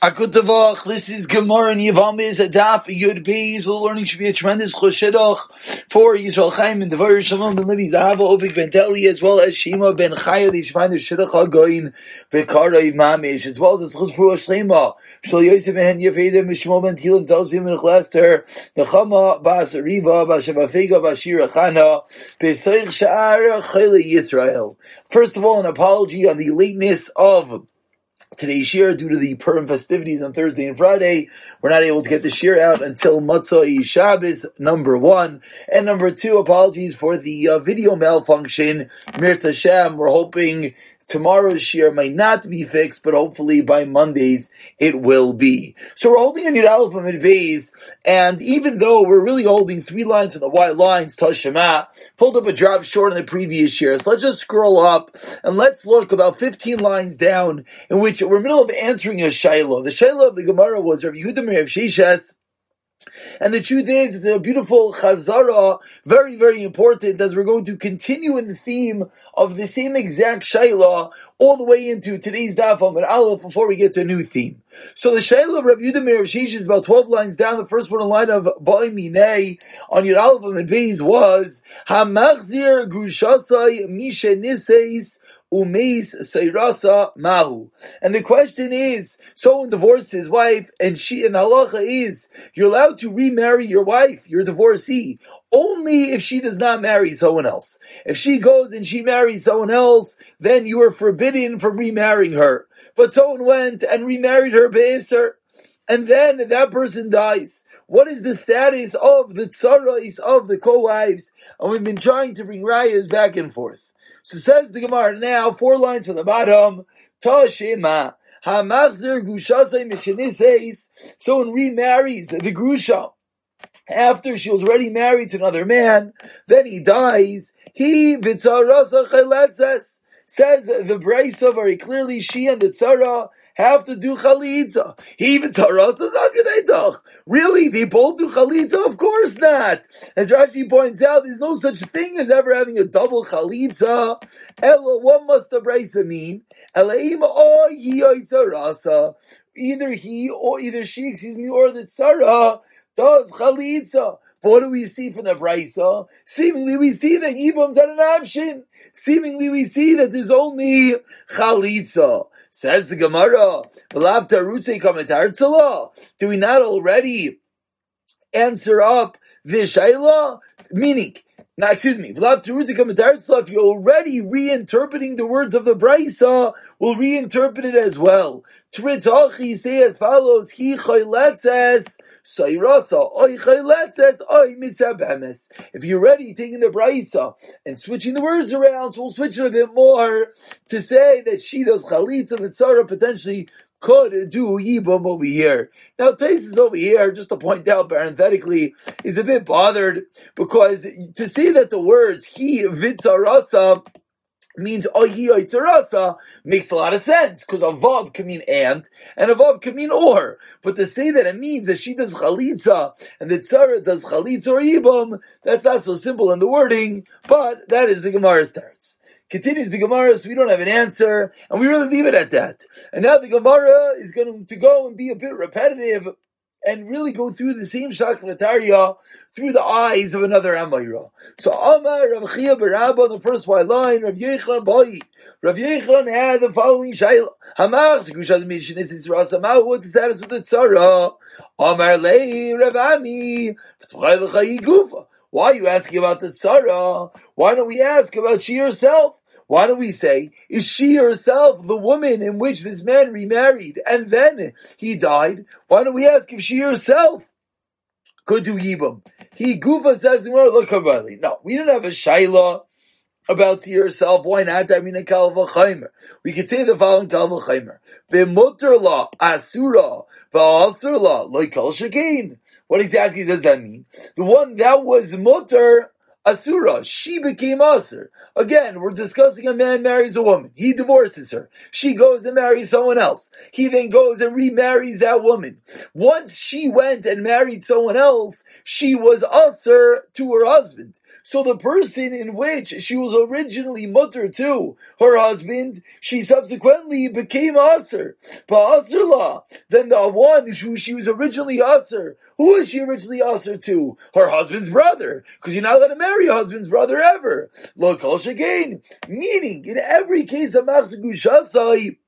Akutavach, this is Gemara and Yavamis Adaf Yud Beis. The learning should be a tremendous choshedach for Yisrael Chaim and Devar Shalom ben Levi Zahava Ovik ben Teli as well as Shema ben find the shidduch hagoyin bekara mamish as well as the chus for Shlema. Shal Yosef ben Yefedim Mishmo ben Tilim him in Chlester Nechama bas Riva bas Shabafega bas Shira Chana Besoich Sha'ar Chayla Yisrael. First of all, an apology on the lateness of today's shir due to the Purim festivities on Thursday and Friday. We're not able to get the shir out until Matzah Shabbos, number one. And number two, apologies for the uh, video malfunction. Mirz Hashem, we're hoping Tomorrow's shir might not be fixed, but hopefully by Mondays it will be. So we're holding on Yud Aleph Beis, and even though we're really holding three lines on the white lines, Tashema, pulled up a drop short in the previous year. So let's just scroll up and let's look about 15 lines down in which we're in the middle of answering a shaila. The shaila of the Gemara was Rav Yehuda Rav Sheshes, and the truth is, it's a beautiful chazara, very, very important, as we're going to continue in the theme of the same exact shaila all the way into today's daf on Aleph before we get to a new theme. So the shaila of Rabbi Yehuda Meir Shish is about 12 lines down. The first one in line of Ba'i Minei on Yud Aleph and Beis was Hamachzir Grushasai Misha Niseis umeis seirasa mahu. And the question is, someone divorced his wife, and she, and the halacha is, you're allowed to remarry your wife, your divorcee, only if she does not marry someone else. If she goes and she marries someone else, then you are forbidden from remarrying her. But someone went and remarried her be'eser, and then that person dies. What is the status of the tzarais of the co-wives? And we've been trying to bring rayas back and forth. So says the Gemara now, four lines from the bottom, Tashima. Hamachzer gushasei misheniseis. Someone remarries the grusha after she was already married to another man, then he dies. He vitzarasa cheletzes. Says the Brisa very clearly, she and the Tzara have to do chalitza. He even tarasas akadeitach. Really, they both do chalitza? Of course not. As Rashi points out, there's no such thing as ever having a double chalitza. Ella, what must the brisa mean? Elaim o yiyoitzarasa. Either he or either she, excuse me, or the tzara does chalitza. But what do we see from the brisa? Seemingly, we see that yibam's at an option. Seemingly, we see that there's only chalitza. Says the Gemara, do we not already answer up Vishaila? Meaning, now, excuse me, if you're already reinterpreting the words of the Brisa, we'll reinterpret it as well. Tritzachi say as follows, He chayletzes, sayrasa, oy chayletzes, oy misabemes. If you're ready taking the Brisa and switching the words around, so we'll switch it a bit more to say that she does chalitza and tzara potentially could do Yibam over here. Now, places over here, just to point out parenthetically, is a bit bothered because to see that the words he vitzarasa means oyi oitzarasa makes a lot of sense because avav can mean and and avav can mean or. But to say that it means that she does chalitza and that tzara does chalitza or yibam, that's not so simple in the wording, but that is the Gemara's starts. Continues the Gemara, so we don't have an answer, and we really leave it at that. And now the Gemara is going to go and be a bit repetitive and really go through the same Shaklatariya through the eyes of another Amayra. So Amar Rav Chia Barabba on the first white line, Rav Yechlan Boy. Rav Yechlan had the following Shaila. Hamach, Gushaz Mishinis is Rasamah, what's the status of the Tzara? Amar Lei Rav Ami, Gufa. Why are you asking about the Tzara? Why don't we ask about she herself? Why don't we say, is she herself the woman in which this man remarried and then he died? Why don't we ask if she herself could do Yibam? He Gufa says, No, we don't have a Shaila about to yourself. Why not? I mean, a kalvachaymer. We could say the following kalvachaymer. B'mutter la asura v'asur la loikal shekain. What exactly does that mean? The one that was mutter Asura, she became Asur. Again, we're discussing a man marries a woman. He divorces her. She goes and marries someone else. He then goes and remarries that woman. Once she went and married someone else, she was Asur to her husband. So the person in which she was originally mutter to her husband, she subsequently became Aser. Aser law. Then the one who she was originally Aser, who was she originally Aser to? Her husband's brother. Because you're not allowed to marry your husband's brother ever. Lokal again. Meaning, in every case of Machzagushasai,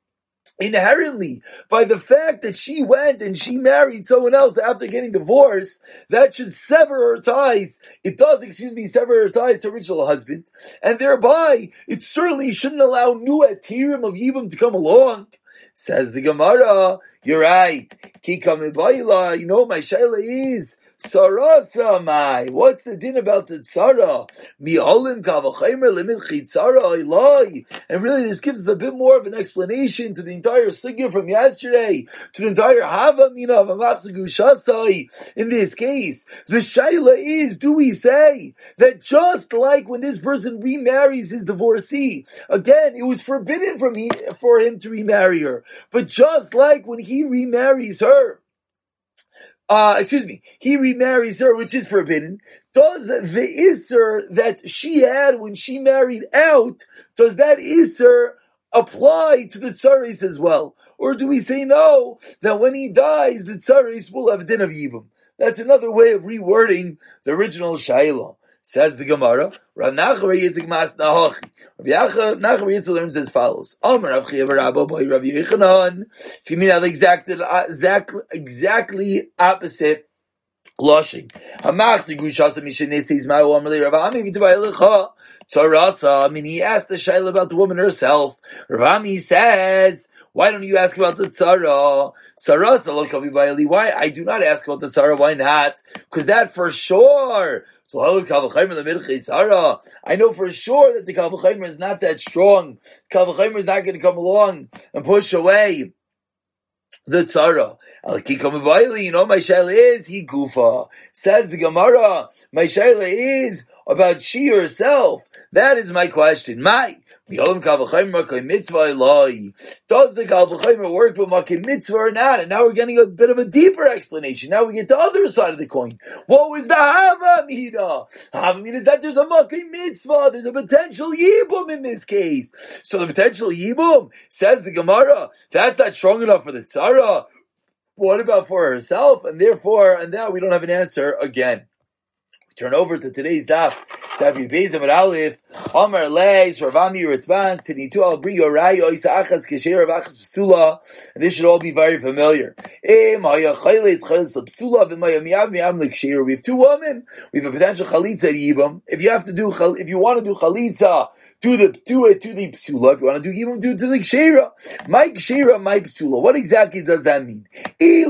inherently by the fact that she went and she married someone else after getting divorced, that should sever her ties. It does, excuse me, sever her ties to original husband, and thereby it certainly shouldn't allow new atirim of Yibam to come along. Says the Gemara, you're right. You know my shaila is Sarasa mai. What's the din about the tzara? Mi'olim kavachimer limit chitzara ilai. And really, this gives us a bit more of an explanation to the entire sugya from yesterday, to the entire hava mina of shasai. In this case, the shaila is: Do we say that just like when this person remarries his divorcee, again, it was forbidden from he, for him to remarry her, but just like when he remarries her uh, excuse me, he remarries her, which is forbidden. Does the Isser that she had when she married out, does that Isser apply to the Tsaris as well? Or do we say no, that when he dies, the Tsaris will have din of Yibam? That's another way of rewording the original Shaila. Says the Gemara, Rav Nachar Yitzchak Mas Nahochi. Rav Nachar Yitzchak learns as follows. Omer Rav Chiyav Rabba Boy Rav Yechanan. You mean how exactly, exactly, opposite Lushing. Hamach Sigu Shasa Mishanis my Omer Rav Ami Vitabai Lecha. Tzarasa. I mean, he asked the Shaila about the woman herself. Rav Ami says, why don't you ask about the tzara? Tzara, why? I do not ask about the tzara. Why not? Because that for sure so I know for sure that the Kavachaymer is not that strong. Kavachaymer is not going to come along and push away the tzara. You know, my shaila is he gufa. Says the Gemara, my shaila is about she herself. That is my question. My does the Kalvachaymer work with Makim Mitzvah or not? And now we're getting a bit of a deeper explanation. Now we get the other side of the coin. What was the Hava Mida? Hava Mida is that there's a Makim Mitzvah, there's a potential Yibum in this case. So the potential Yibum, says the Gemara, that's not strong enough for the Tzara. What about for herself? And therefore, and now we don't have an answer again. Turn over to today's daf. Daf Yibezim at Aleph. Amar Leis, Ravami responds to Nitu al Brio Rayo Isachas Kesher Avachas Psula. And this should all be very familiar. We have two women. We have a potential Chalitza Yibam. If you have to do, if you want to do Chalitza, do the do it to the psula. If you want to do even do to the kshera, my kshera, my psula. What exactly does that mean? Eh,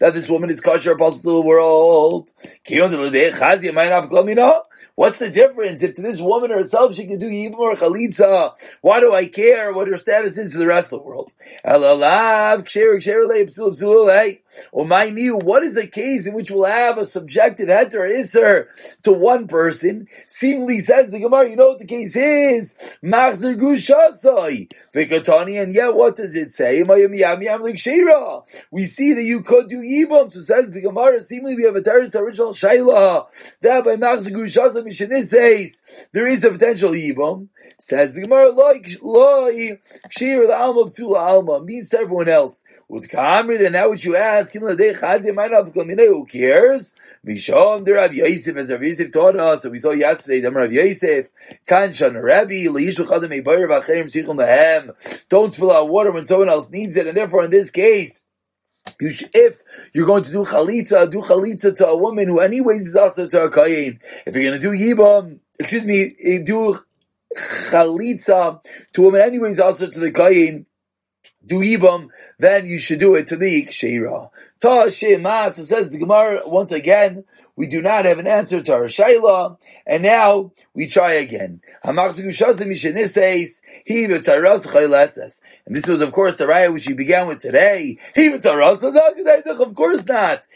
that this woman is kosher apostle to the world comes to the Chazia might have Glomino. What's the difference if to this woman herself she can do yibum or chalitza? Why do I care what her status is to the rest of the world? Or my new, what is a case in which we'll have a subjective heter iser to one person? Seemingly says the Gemara, you know what the case is? And yet what does it say? We see that you could do yibum, so says the Gemara, seemingly we have a terrorist original shayla, that by Machzer gushasai says there is a potential yibum. Says the Gemara, like, like, shir the alma psula alma, means to everyone else. With Kamrid, and that which you ask, who cares? Mishom, the Rav Yosef, as Rav Yosef taught us, so we saw yesterday, the Rav Yosef, Kanchan Rabbi, Leishu Chadam Eibayr V'Acherim Shichon Lahem, don't spill out water when someone else needs it, and therefore in this case, you if you're going to do chalitza, do chalitza to a woman who anyways is also to a kayin. If you're going to do yibam, excuse me, eh, do chalitza to a woman anyways also to the kayin, do ibam, then you should do it to the kshira. Ta shema, so says the Gemara once again, we do not have an answer to our shayla, and now we try again. And this was, of course, the raya which we began with today. Of course not.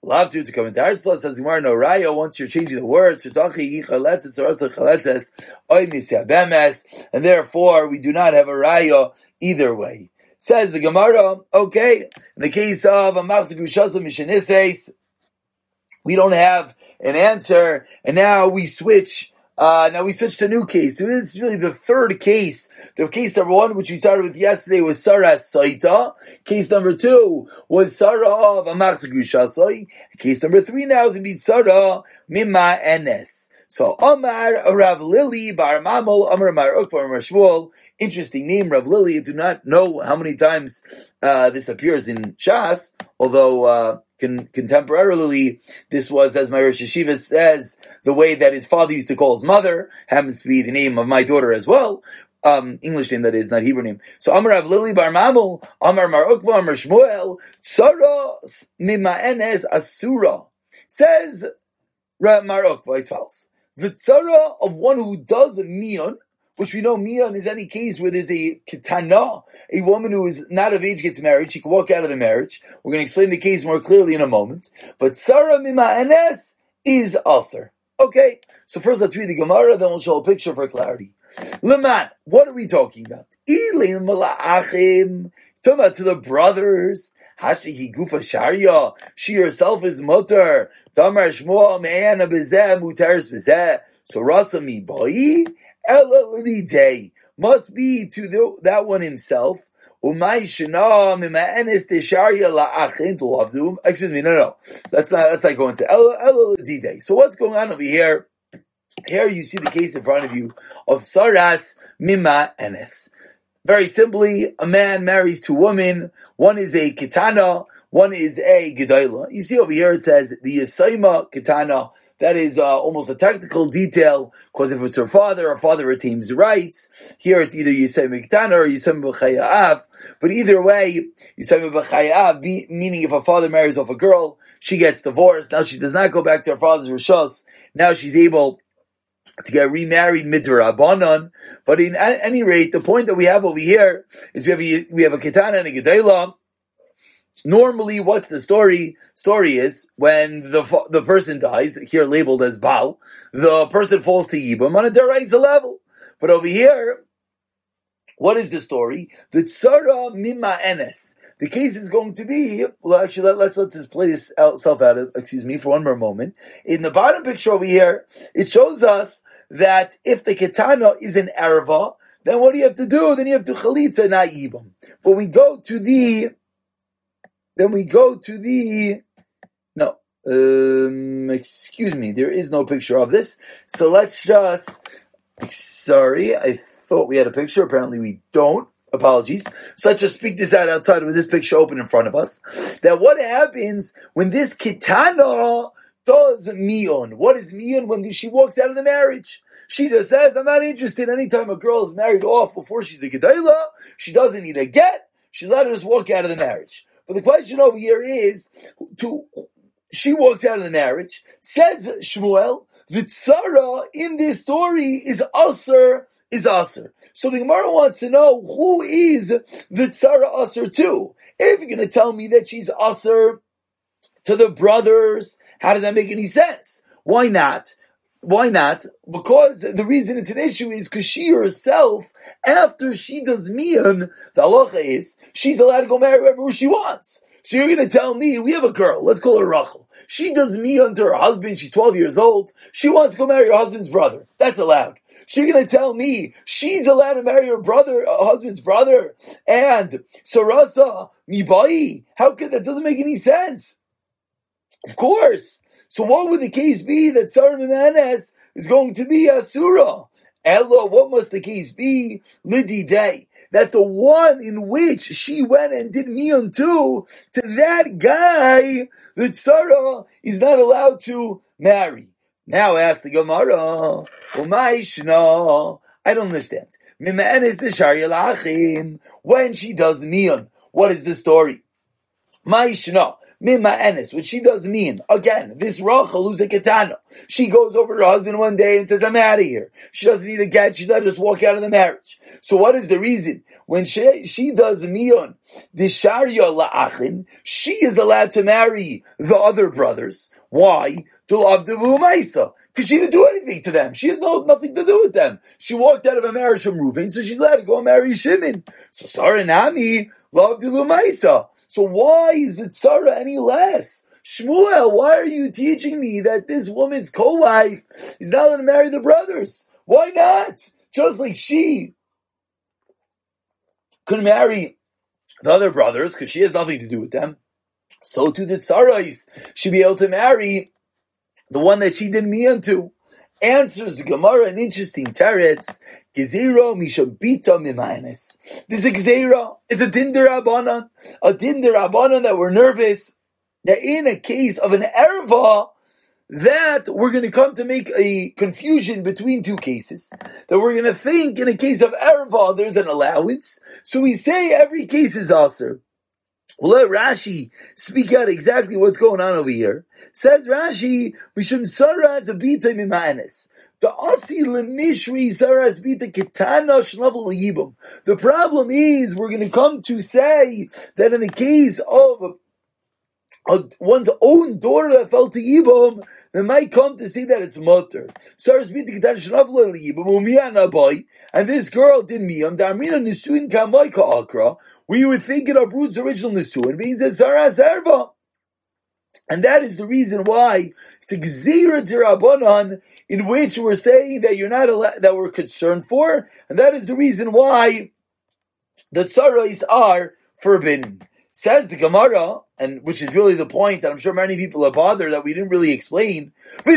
Love to to come into Artzla says Gemara no raya. Once you're changing the words, and therefore we do not have a raya either way. Says the Gemara, okay, in the case of a Machzik Rishasa Mishanises, we don't have an answer, and now we switch. Uh, now we switch to a new case. So this is really the third case. The case number one, which we started with yesterday, was Sarah Saita. Case number two was Sarah of Amachzagushasai. Case number three now is going to be Sarah Mima Enes. So Amar Rav Lili Bar Mamol Amar Mar Ukvar Amar Shmuel. Interesting name, Rav Lili. I do not know how many times uh, this appears in Shas, although uh, con- contemporarily this was, as my Rosh Yeshiva says, the way that his father used to call his mother happens to be the name of my daughter as well. Um, English name that is, not Hebrew name. So Amar Rav Lili Bar Mamol Amar Mar Ukvar Amar Shmuel Tzara Mima Enes Asura says Rav Mar Ukvar is false. The tzara of one who does a mion, which we know mion is any case where there's a ketana, a woman who is not of age gets married, she can walk out of the marriage. We're going to explain the case more clearly in a moment. But tzara mima enes is aser. Okay, so first let's read the Gemara, then we'll show a picture for clarity. Leman, what are we talking about? Talking about to the brothers. Hashi gufa sharia. She herself is mutter. Damar shmuel me'ana bezeh mutaris bezeh. So rasa mi boi ela must be to the, that one himself. Umay shana mima'enes de sharia la'achin to lavdum. Excuse me, no, no, that's not, that's not going to ela day. So what's going on over here? Here you see the case in front of you of Saras Mima Enes. Very simply, a man marries two women. One is a kitana, one is a gedayla. You see over here it says the Yisaima kitana. That is uh, almost a technical detail because if it's her father, her father retains rights. Here it's either Yisaima kitana or Yisaima b'chayav. But either way, Yisaima b'chayav, meaning if a father marries off a girl, she gets divorced. Now she does not go back to her father's rishos. Now she's able to get remarried midrabanan. But in at any rate, the point that we have over here is we have a, we have a ketana and a gedela. Normally, what's the story? Story is when the the person dies, here labeled as Baal, the person falls to Yibam on a deraisa level. But over here, what is the story? The tzara mima enes. The case is going to be, well actually let, us let this play itself out, of, excuse me, for one more moment. In the bottom picture over here, it shows us that if the ketana is an erva, then what do you have to do? Then you have to chalitza, not. But we go to the, then we go to the, no, um, excuse me, there is no picture of this. So let's just, sorry, I thought we had a picture. Apparently we don't. Apologies. So let's just speak this out outside with this picture open in front of us. That what happens when this kitana does mion. What is mion when she walks out of the marriage? She just says, I'm not interested. Anytime a girl is married off before she's a gedayla, she doesn't need a get. She's allowed to just walk out of the marriage. But the question over here is, to she walks out of the marriage, says Shmuel, the tzara in this story is aser, is aser. So the Gemara wants to know who is the tzara aser to. If you're going to tell me that she's aser to the brothers how does that make any sense? Why not? Why not? Because the reason it's an issue is because she herself, after she does mian, the halacha is she's allowed to go marry whoever she wants. So you're going to tell me we have a girl, let's call her Rachel. She does mian to her husband. She's 12 years old. She wants to go marry her husband's brother. That's allowed. So you're going to tell me she's allowed to marry her brother, her husband's brother, and Sarasa Mibai? How could that doesn't make any sense? Of course. So what would the case be that Sarah Mimanes is going to be Asura? Ella, what must the case be? Lidi Day. That the one in which she went and did mion to, to that guy, that Sarah is not allowed to marry. Now ask the Gemara, I don't understand. Mimanes the Shari When she does mion, what is the story? Ma'ishna. Mima Enes, what she does mean, again, this Rachel who's a Ketana, she goes over to her husband one day and says, I'm out of here. She doesn't need a get, she let us walk out of the marriage. So what is the reason? When she, she does Mion, the Sharia La'achin, she is allowed to marry the other brothers. Why? To love the Maisa. Because she didn't do anything to them. She had no, nothing to do with them. She walked out of a marriage from Reuven, so she's allowed to go marry Shimon. So Nami loved the Lumaisa. So why is the tzara any less Shmuel, why are you teaching me that this woman's co-wife is not going to marry the brothers? Why not? Just like she could marry the other brothers because she has nothing to do with them. So too the tsarais should be able to marry the one that she didn't me into. Answers the Gemara an interesting teretz. Gezira mishabita mimanes. This is a gezira. It's a dinder abanan. A dinder abanan that we're nervous that in a case of an erva, that we're going to come to make a confusion between two cases. That we're going to think in a case of erva, there's an allowance. So we say every case is aser. We'll let Rashi speak out exactly what's going on over here. Says Rashi, Mishum Sarah Zabita Mimanis. The Asi Lemishri Sarah Zabita Kitana Shnavul Yibum. The problem is, we're going to come to say that in the case of one's own daughter that fell to Yibam, they might come to see that it's mother. mutter. And this girl did um, miyam. We were thinking of Ruth's original nisuin means that Sarah Serva. And that is the reason why a gzira dirabanan in which we're saying that you're not allowed, that we're concerned for, and that is the reason why the tsarais are forbidden. Says the Gemara, and which is really the point that I'm sure many people are bothered that we didn't really explain. But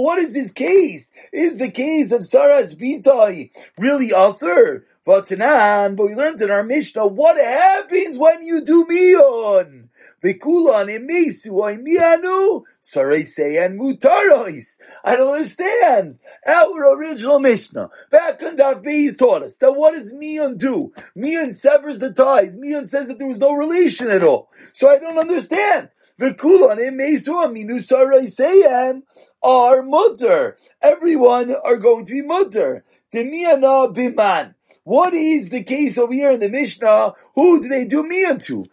what is this case? Is the case of Sarah's Bitai really Aser? But we learned in our Mishnah what happens when you do Mion. Vikulan emisu oimianu and mutarois. I don't understand. Our original Mishnah, back on Daf taught us that what does Mion do? Mion severs the ties. Mion says that there was no relation at all. So I don't understand. Vikulan emisu aminu sarai are mutter. Everyone are going to be mutter. Demiana biman. What is the case over here in the Mishnah? Who do they do miyan to?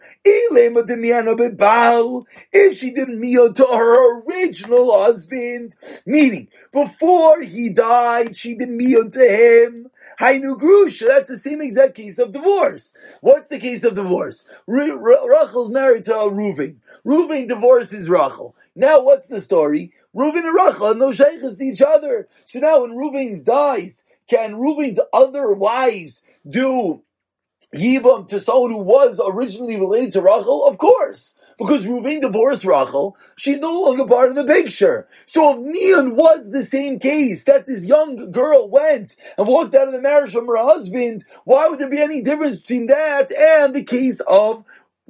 If she did miyan to her original husband, meaning before he died, she did miyan to him. Hainu grusha. That's the same exact case of divorce. What's the case of divorce? Rachel's married to Reuven. Reuven divorces Rachel. Now, what's the story? Reuven and Rachel no shaykhs to each other. So now, when Reuven dies, can Reuven's other wives do Yibam to someone who was originally related to Rachel? Of course. Because Reuven divorced Rachel, she's no longer part of the picture. So if Neon was the same case, that this young girl went and walked out of the marriage from her husband, why would there be any difference between that and the case of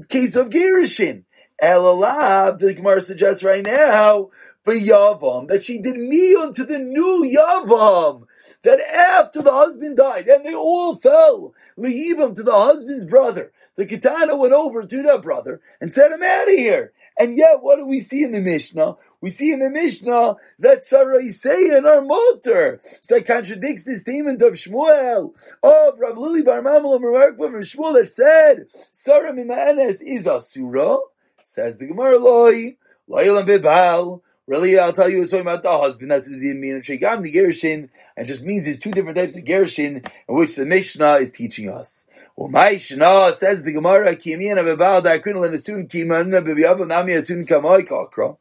case of Gerushin? Elalab, the Gemara suggests right now, but Yavam, that she did Mion to the new Yavam that after the husband died, and they all fell, Leibim to the husband's brother, the Katana went over to that brother and said, I'm out of here. And yet, what do we see in the Mishnah? We see in the Mishnah that Sarah Isaiah our motor. So it contradicts the statement of Shmuel, of Rav Lili Bar Mamal and Shmuel that said, Sarah Mimaenes is Asura. Says the Gemara, Loi, Loilam Bibal, Really, I'll tell you, it's talking about the husband. That's what it means. Shegam the Gerushin, and just means there's two different types of Gerushin in which the Mishnah is teaching us. Umay Shana says the Gemara, Kimiyan Abibal, Dakunal, and Asun Kiman, Bibiyav, Nami Asun Kamai Kakra.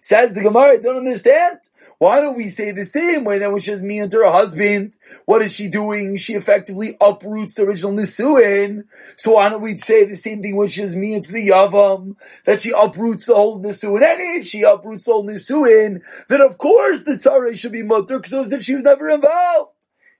Says the Gemara, I don't understand. Why don't we say the same way that when she has me and her husband? What is she doing? She effectively uproots the original Nisuin. So why don't we say the same thing when she has me into the Yavam? That she uproots the whole Nisuin. And if she uproots the whole Nisuin, then of course the Sarah should be mutter, because as if she was never involved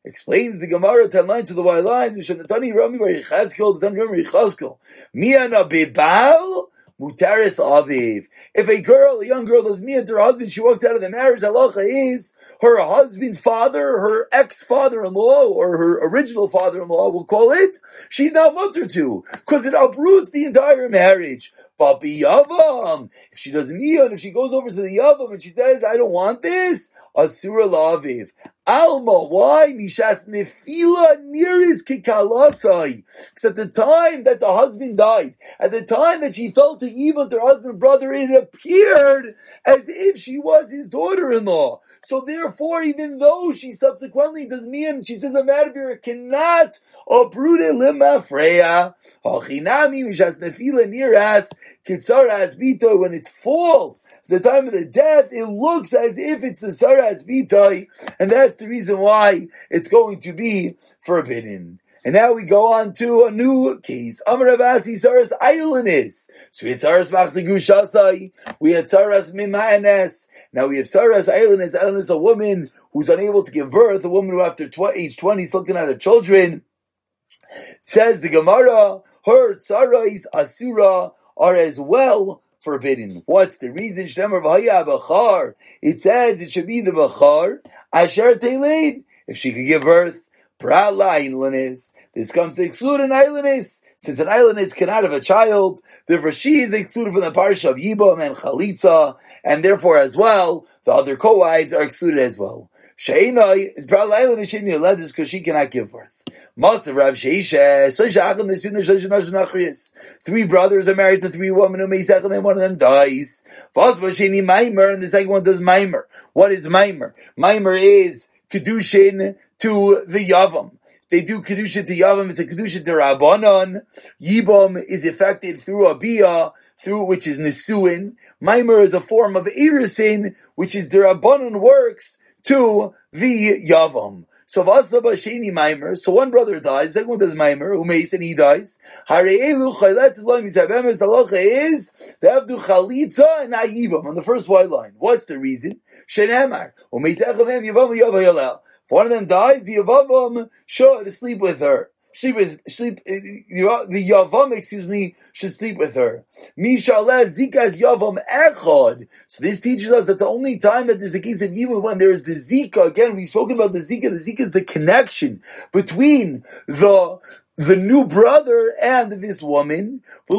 explains the Gemara ten lines to the white lines. Mishnatani Rami Bar Yechazkel, the Tani Rami Yechazkel. Miana bebal Mutaris Aviv. If a girl, a young girl, does me and her husband, she walks out of the marriage, halacha is her husband's father, her ex-father-in-law, or her original father-in-law, we'll call it, she's not mutter to, because it uproots the entire marriage. But yavam, if she does miyan, if she goes over to the yavam and she says, I don't want this, asura laviv. Alma, why? Mishas nefila nearest kikalasai. Because at the time that the husband died, at the time that she fell to even to her husband brother, it appeared as if she was his daughter-in-law. So therefore, even though she subsequently does mean, she says a matter cannot uproot it lima freya. Hachinami mishas nefila nearest kitzaras bito when it falls the time of the death, it looks as if it's the saras bitoy, and that's the reason why it's going to be forbidden. And now we go on to a new case. Amar Abasi Saras Ailanis. So we had Saras Machzigushasai. We had Saras Mimanes. Now we have Saras Ailanis. Ailanis is a woman who's unable to give birth, a woman who after tw- age 20 is looking at her children. Says the Gemara, her Sarais Asura are as well forbidden. What's the reason? It says it should be the Bachar, Asher Teleid, if she could give birth. This comes to exclude an ailanis. Since an ailanis cannot have a child, therefore she is excluded from the parsha of Yibam and Chalitza, and therefore as well, the other co-wives are excluded as well. Sheina is Bral ailanis allowed because she cannot give birth. Three brothers are married to three women who Meisechem and one of them dies. And the second one does Maimer. What is Maimer? Maimer is Kedushin to the Yavam. They do Kedushin to Yavam, it's a Kedushin to Rabbanon. Yibam is affected through a Bia, through which is Nisuin. Maimer is a form of Irisin, which is the Rabbanon works to the Yavam. So so one brother dies, second one does Maimer, makes and he dies. Hareelu Chaylet Islam Yisabemes, the halacha is, to Chalitza and Ayibam, on the first white line. What's the reason? Shenemar, Yavam If one of them dies, the Yavam should sleep with her she was sleep. The yavam, excuse me, should sleep with her. Mishaleh zikas yavam echad. So this teaches us that the only time that there's a case of evil when there is the zika. Again, we've spoken about the zika. The zika is the connection between the the new brother and this woman. And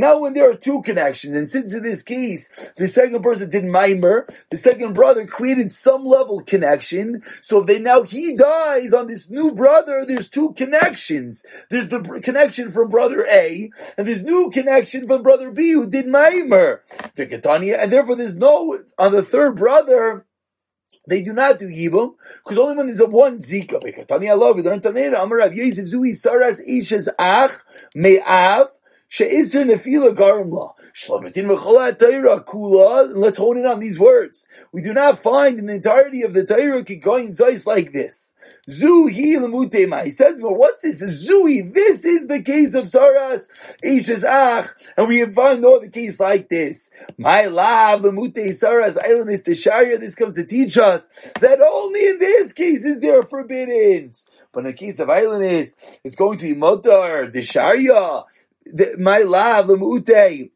now when there are two connections, and since in this case, the second person did mimer, the second brother created some level connection, so if they now, he dies on this new brother, there's two connections. There's the connection from brother A, and there's new connection from brother B who did mimer. And therefore there's no, on the third brother, they do not do Yibum, because only when there's a one Zika. Bekatani Allah, we learn Amar Rav Yosef Zui Saras Ishes Ach Me'av, She'isr Nefila Garim La. Let's hone in on these words. We do not find in the entirety of the Torah going Zeis like this. Zuhi lemutema. He says, well, what's this? Zuhi. This is the case of Saras Ishes Ach. And we find no other case like this. My love, lemute Saras island is the Sharia. This comes to teach us that only in this case is there forbidden. But in the case of ailanis, it's going to be Motar, the. My love, lemute.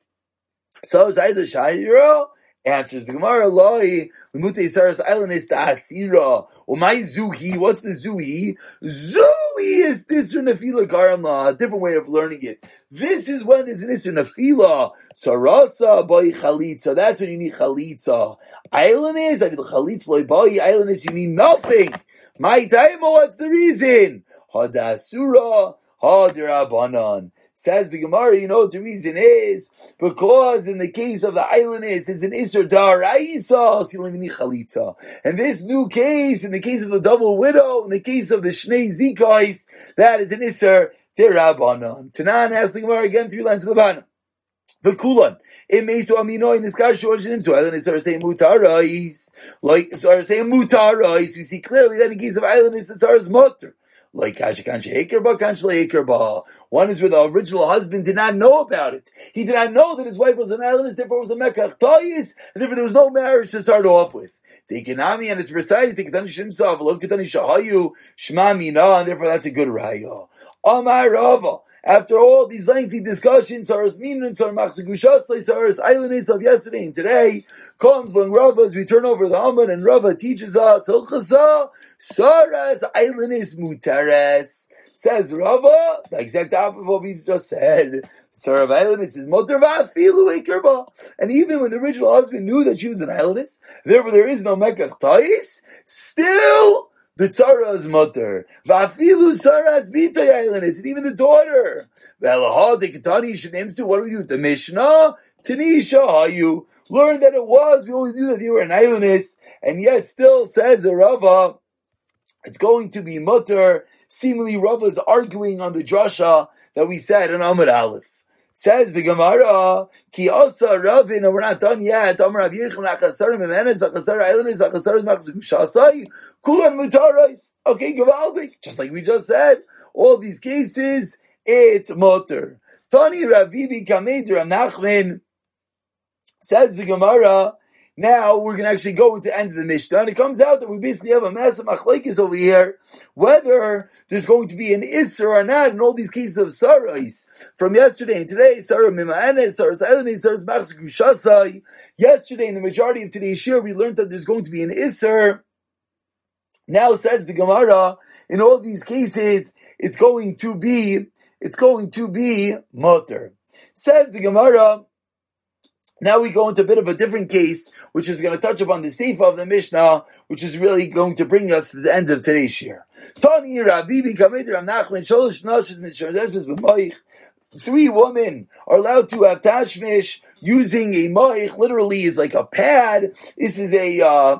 So is either Sharia Answers the Gemara, Loi, Lemute Saras Island is the Asira. My Zuhi, what's the Zuhi? Zuhi is this Nefila Garamla, a different way of learning it. This is when there's an Isra Nefila. Sarasa boy Chalitza, that's when you need Chalitza. Island is, I need Chalitza, Loi boy, island is, you need nothing. My time, what's the reason? Hadasura, Hadirabanan. Says the Gemara, you know what the reason is? Because in the case of the islanders, is, there's an Isser Daraisa, so. And this new case, in the case of the double widow, in the case of the Shnei Zikais, that is an Isser Derabanan. Tanan asks the Gemara again, three lines to the bottom. The kulan. It may so amino in this car shorten to island is saying mutarais. Like so saying mutarais, we see clearly that in the case of island is the tsar's mutter like One is where the original husband did not know about it. He did not know that his wife was an ailanis, therefore was a Mekach Toyis, and therefore there was no marriage to start off with. The Ikinami and it's precise, the Ketani Shimsav, Lov Shahayu, Shma Mina, and therefore that's a good raya. Amar Rava. After all these lengthy discussions, Saras Minan, Sar Machzagushasai, Saras Ailanis of yesterday and today, comes Lang Rava as we turn over the Amud and Rava teaches us, Hilchasa, Saras Ailanis Mutares. Says Rava, the exact opposite of what we just said. Sarah Ailanis is Motor Va'afilu And even when the original husband knew that she was an Ailanis, therefore there is no Mekach Tais, still the tzara's mother. Va'afilu tzara's Ailanis, and even the daughter. Ve'alaha dekatani shenems to, what do we do? The Mishnah, Tanisha Hayu. Learn that it was, we always knew that you were an Ailanis, and yet still says a Rava, it's going to be mutter. Seemingly Rava is arguing on the drasha that we said in Amud Aleph. Says the Gemara, Ki also Ravin, and we're not done yet. Amar Rav Yechon Achasarim Emenes, Achasar Eilenis, Achasar Machzuk Shasai, Kulan Mutarais. Okay, Gavaldik. Just like we just said, all these cases, it's motor. Tani Ravivi Kamed Rav Nachman, says the Gemara, now we're going to actually go into the end of the Mishnah, and it comes out that we basically have a massive machlekes over here, whether there's going to be an Isser or not in all these cases of Sarais. From yesterday and today, Sarah Mima'anes, Sarah Sailani, Sarah. Yesterday, in the majority of today's year, we learned that there's going to be an Isser. Now says the Gemara, in all these cases, it's going to be, it's going to be Mutter. Says the Gemara, now we go into a bit of a different case, which is going to touch upon the Sefer of the Mishnah, which is really going to bring us to the end of today's year. Three women are allowed to have tashmish using a moich, literally is like a pad. This is a, uh,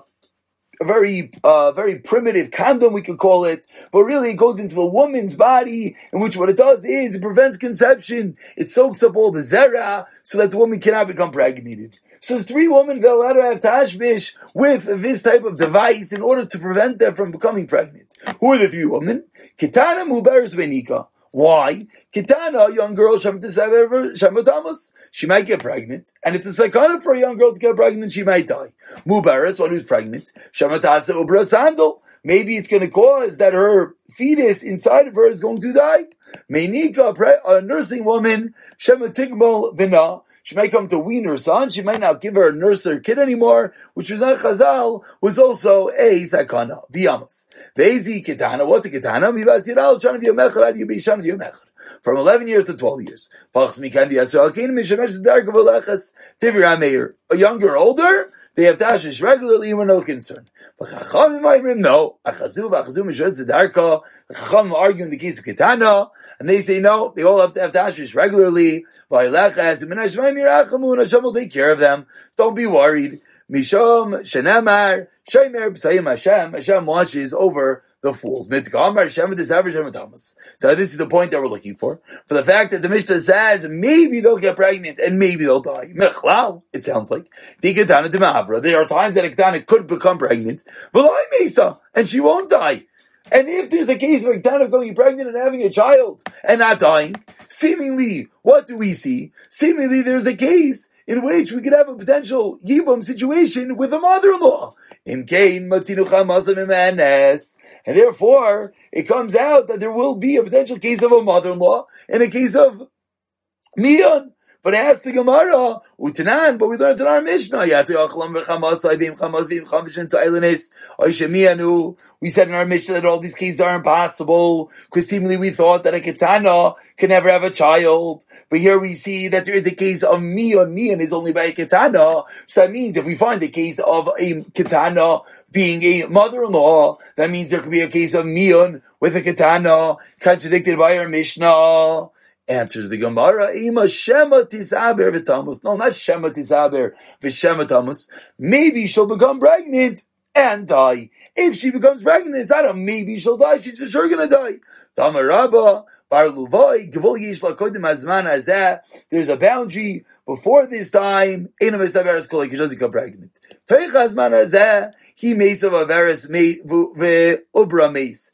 a very, uh, very primitive condom, we could call it, but really it goes into the woman's body, in which what it does is it prevents conception. It soaks up all the zera, so that the woman cannot become pregnant. So three women allowed to have tashmish with this type of device in order to prevent them from becoming pregnant. Who are the three women? Kitana Muberes Benika. Why? Kitana, young girl, she might get pregnant, and it's a psychotic for a young girl to get pregnant, she might die. Mubaris, one who's pregnant, Shamatasa Ubra Sandal, maybe it's going to cause that her fetus inside of her is going to die. Meinika, a nursing woman, Shematigmal Bina, she might come to wean her son. She might not give her nurse her kid anymore, which was not Chazal, was also a sakana. Viyamas. Vezi kitana. What's a kitana? Mibas yidal shan of yomecher ad yubi shan of yomecher. From 11 years to 12 years. A younger, older? They have tashish regularly we're no concern. But Chachamim Ma'imrim, no. Achazu v'achazu mishraz zedarka. Chachamim argue in the case of Ketana, and they say no, they all have to have tashish regularly. Hashem will take care of them. Don't be worried. Mishom, Shenamar, Shemer, Psayim Hashem, Hashem watches over the fools. Mitgamar Hashem Hashem Thomas. So this is the point that we're looking for. For the fact that the Mishnah says maybe they'll get pregnant and maybe they'll die. It sounds like. There are times that a Ketana could become pregnant, and she won't die. And if there's a case of a Ketana going pregnant and having a child and not dying, seemingly, what do we see? Seemingly there's a case in which we could have a potential Yibum situation with a mother-in-law. And therefore, it comes out that there will be a potential case of a mother-in-law and a case of Mion. But ask the Gemara, Utanan, but we learned in our Mishnah, we said in our Mishnah that all these cases are impossible, because seemingly we thought that a Ketana can never have a child. But here we see that there is a case of Mion. Mion is only by a Ketana. So that means if we find a case of a Ketana being a mother-in-law, that means there could be a case of Mion with a Ketana, contradicted by our Mishnah. Answers the Gemara, Ima Shema Tisaber v'tamus. No, not Shema Tisaber v'Shema Tamus. Maybe she'll become pregnant and die. If she becomes pregnant, it's not a maybe she'll die, she's for sure gonna die. Tamarabba, Bar Luvoi, Gevol Yesh Lakodim Azman Azeh, there's a boundary before this time, Ena Mesaber Eskolik, she doesn't become pregnant. Teich Azman Azeh, he Mesa Vaveris Ubra Mace.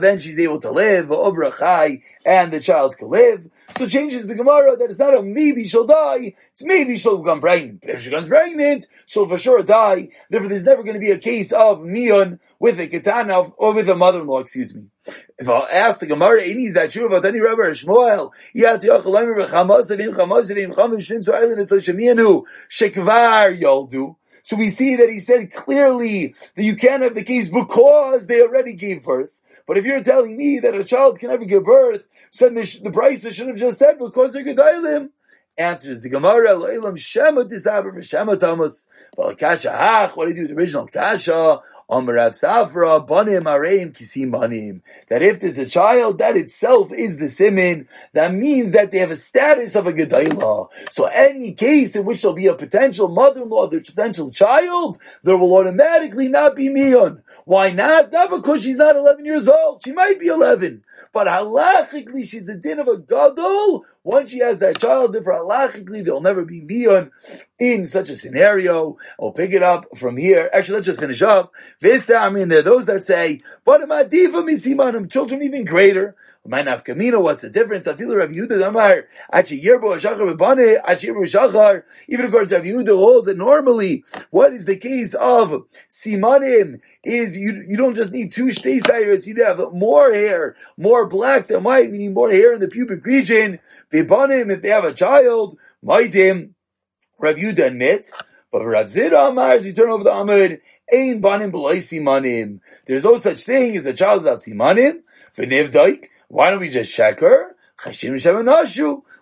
Then she's able to live, Ubra Chai, and the child can live. So changes the Gemara that it's not a maybe she'll die, it's maybe she'll become pregnant. If she becomes pregnant, she'll for sure die. Therefore, there's never going to be a case of Mion with a katana, or with a mother-in-law, excuse me. If I ask the Gemara, is that true about any Rabbi or Shmuel? Yat yochalaim v'chamasavim chamasavim chamishim so shemianu shekvar yoldu. So we see that he said clearly that you can't have the case because they already gave birth. But if you're telling me that a child can never give birth, so then the, the price should have just said because they're gedolim. Answers the Gemara, Lo'ilam Shema Disaber Shema Thomas. Well, Kasha Hach, what do you do with the original Kasha? Amarav Safra, Banim Areim Kisim Banim. That if there's a child, that itself is the simin. That means that they have a status of a Gedailah. So any case in which there'll be a potential mother-in-law, their potential child, there will automatically not be Mion. Why not? Not because she's not 11 years old. She might be 11. But halachically, she's a din of a gadol. Once she has that child, for halachically, there'll never be mion in such a scenario. I'll pick it up from here. Actually, let's just finish up. Vista, I mean, there are those that say, but children even greater. Kamino, what's the difference? Feel Rav Yehuda Damar, Achi Yerbo Shachar Rebane, Achi Shachar, even according to Rav Yehuda holds that normally, what is the case of Simanim is you, you don't just need two shteisayras, you have more hair, more black than white, meaning more hair in the pubic region. Bebanim, if they have a child, Maidim, Rav Yehuda admits, but Rav Zira Amar, as you turn over the Amud, Ein Banim B'loi Simanim. There's no such thing as a child without Simanim. V'nevdaik, why don't we just check her?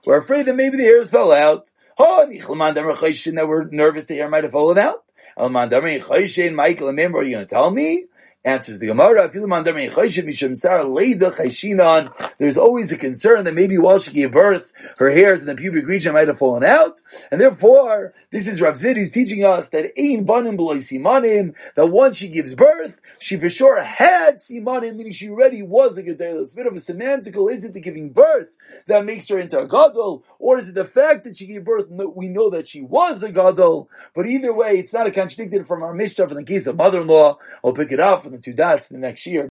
We're afraid that maybe the hairs fell out. That we're nervous the hair might have fallen out. Michael, remember, are you going to tell me? Answers the Gemara, there's always a concern that maybe while she gave birth, her hairs in the pubic region might have fallen out, and therefore, this is Rav Zira who's teaching us that ein banim simanim, that once she gives birth, she for sure had simanim, meaning she already was a gedolah. It's a bit of a semantical, is it the giving birth that makes her into a gadol, or is it the fact that she gave birth, we know that she was a gadol, but either way, it's not a contradiction from our Mishnah from the case of mother-in-law. I'll pick it up from the two dots the next year.